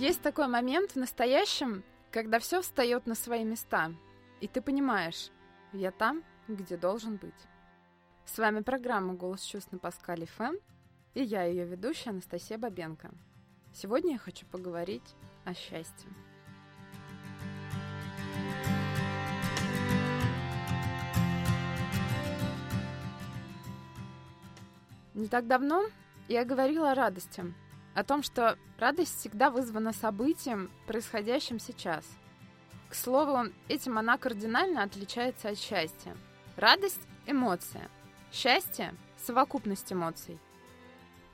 Есть такой момент в настоящем, когда все встает на свои места, и ты понимаешь, я там, где должен быть. С вами программа «Голос чувств» на Паскале ФМ, и я ее ведущая Анастасия Бабенко. Сегодня я хочу поговорить о счастье. Не так давно я говорила о радости, о том, что радость всегда вызвана событием, происходящим сейчас. К слову, этим она кардинально отличается от счастья. Радость – эмоция. Счастье – совокупность эмоций.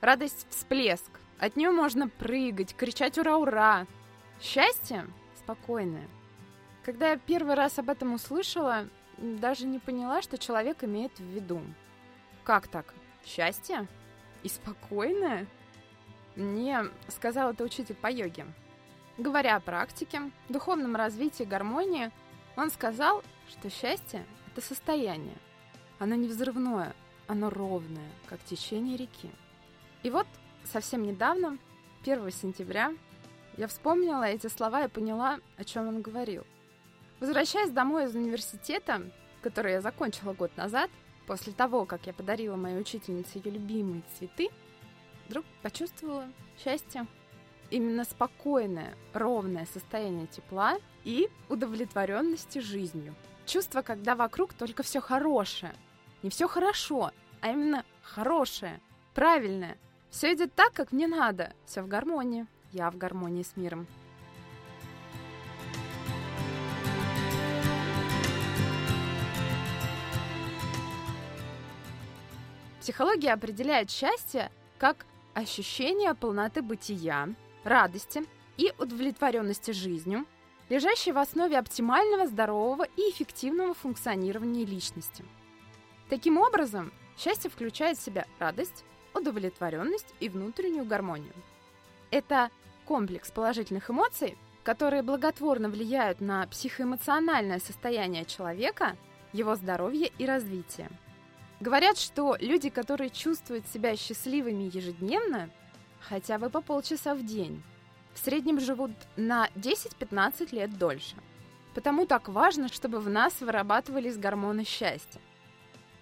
Радость – всплеск. От нее можно прыгать, кричать «Ура-ура!». Счастье – спокойное. Когда я первый раз об этом услышала, даже не поняла, что человек имеет в виду. Как так? Счастье? И спокойное? Мне сказал это учитель по йоге. Говоря о практике, духовном развитии, гармонии, он сказал, что счастье – это состояние. Оно не взрывное, оно ровное, как течение реки. И вот совсем недавно, 1 сентября, я вспомнила эти слова и поняла, о чем он говорил. Возвращаясь домой из университета, который я закончила год назад, после того, как я подарила моей учительнице ее любимые цветы, вдруг почувствовала счастье. Именно спокойное, ровное состояние тепла и удовлетворенности жизнью. Чувство, когда вокруг только все хорошее. Не все хорошо, а именно хорошее, правильное. Все идет так, как мне надо. Все в гармонии. Я в гармонии с миром. Психология определяет счастье как ощущение полноты бытия, радости и удовлетворенности жизнью, лежащей в основе оптимального, здорового и эффективного функционирования личности. Таким образом, счастье включает в себя радость, удовлетворенность и внутреннюю гармонию. Это комплекс положительных эмоций, которые благотворно влияют на психоэмоциональное состояние человека, его здоровье и развитие. Говорят, что люди, которые чувствуют себя счастливыми ежедневно, хотя бы по полчаса в день, в среднем живут на 10-15 лет дольше. Потому так важно, чтобы в нас вырабатывались гормоны счастья.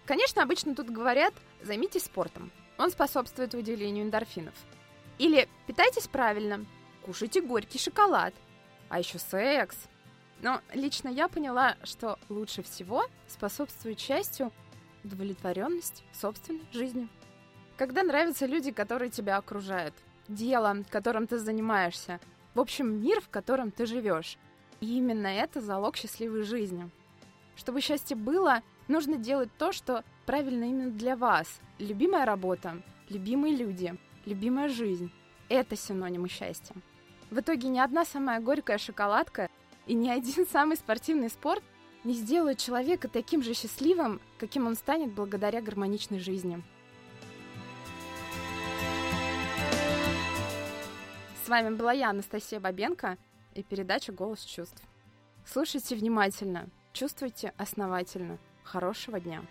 Конечно, обычно тут говорят «займитесь спортом». Он способствует выделению эндорфинов. Или питайтесь правильно, кушайте горький шоколад. А еще секс. Но лично я поняла, что лучше всего способствует счастью удовлетворенность собственной жизнью. Когда нравятся люди, которые тебя окружают, дело, которым ты занимаешься, в общем, мир, в котором ты живешь. И именно это залог счастливой жизни. Чтобы счастье было, нужно делать то, что правильно именно для вас. Любимая работа, любимые люди, любимая жизнь – это синонимы счастья. В итоге ни одна самая горькая шоколадка и ни один самый спортивный спорт не сделают человека таким же счастливым, каким он станет благодаря гармоничной жизни. С вами была я, Анастасия Бабенко, и передача «Голос чувств». Слушайте внимательно, чувствуйте основательно. Хорошего дня!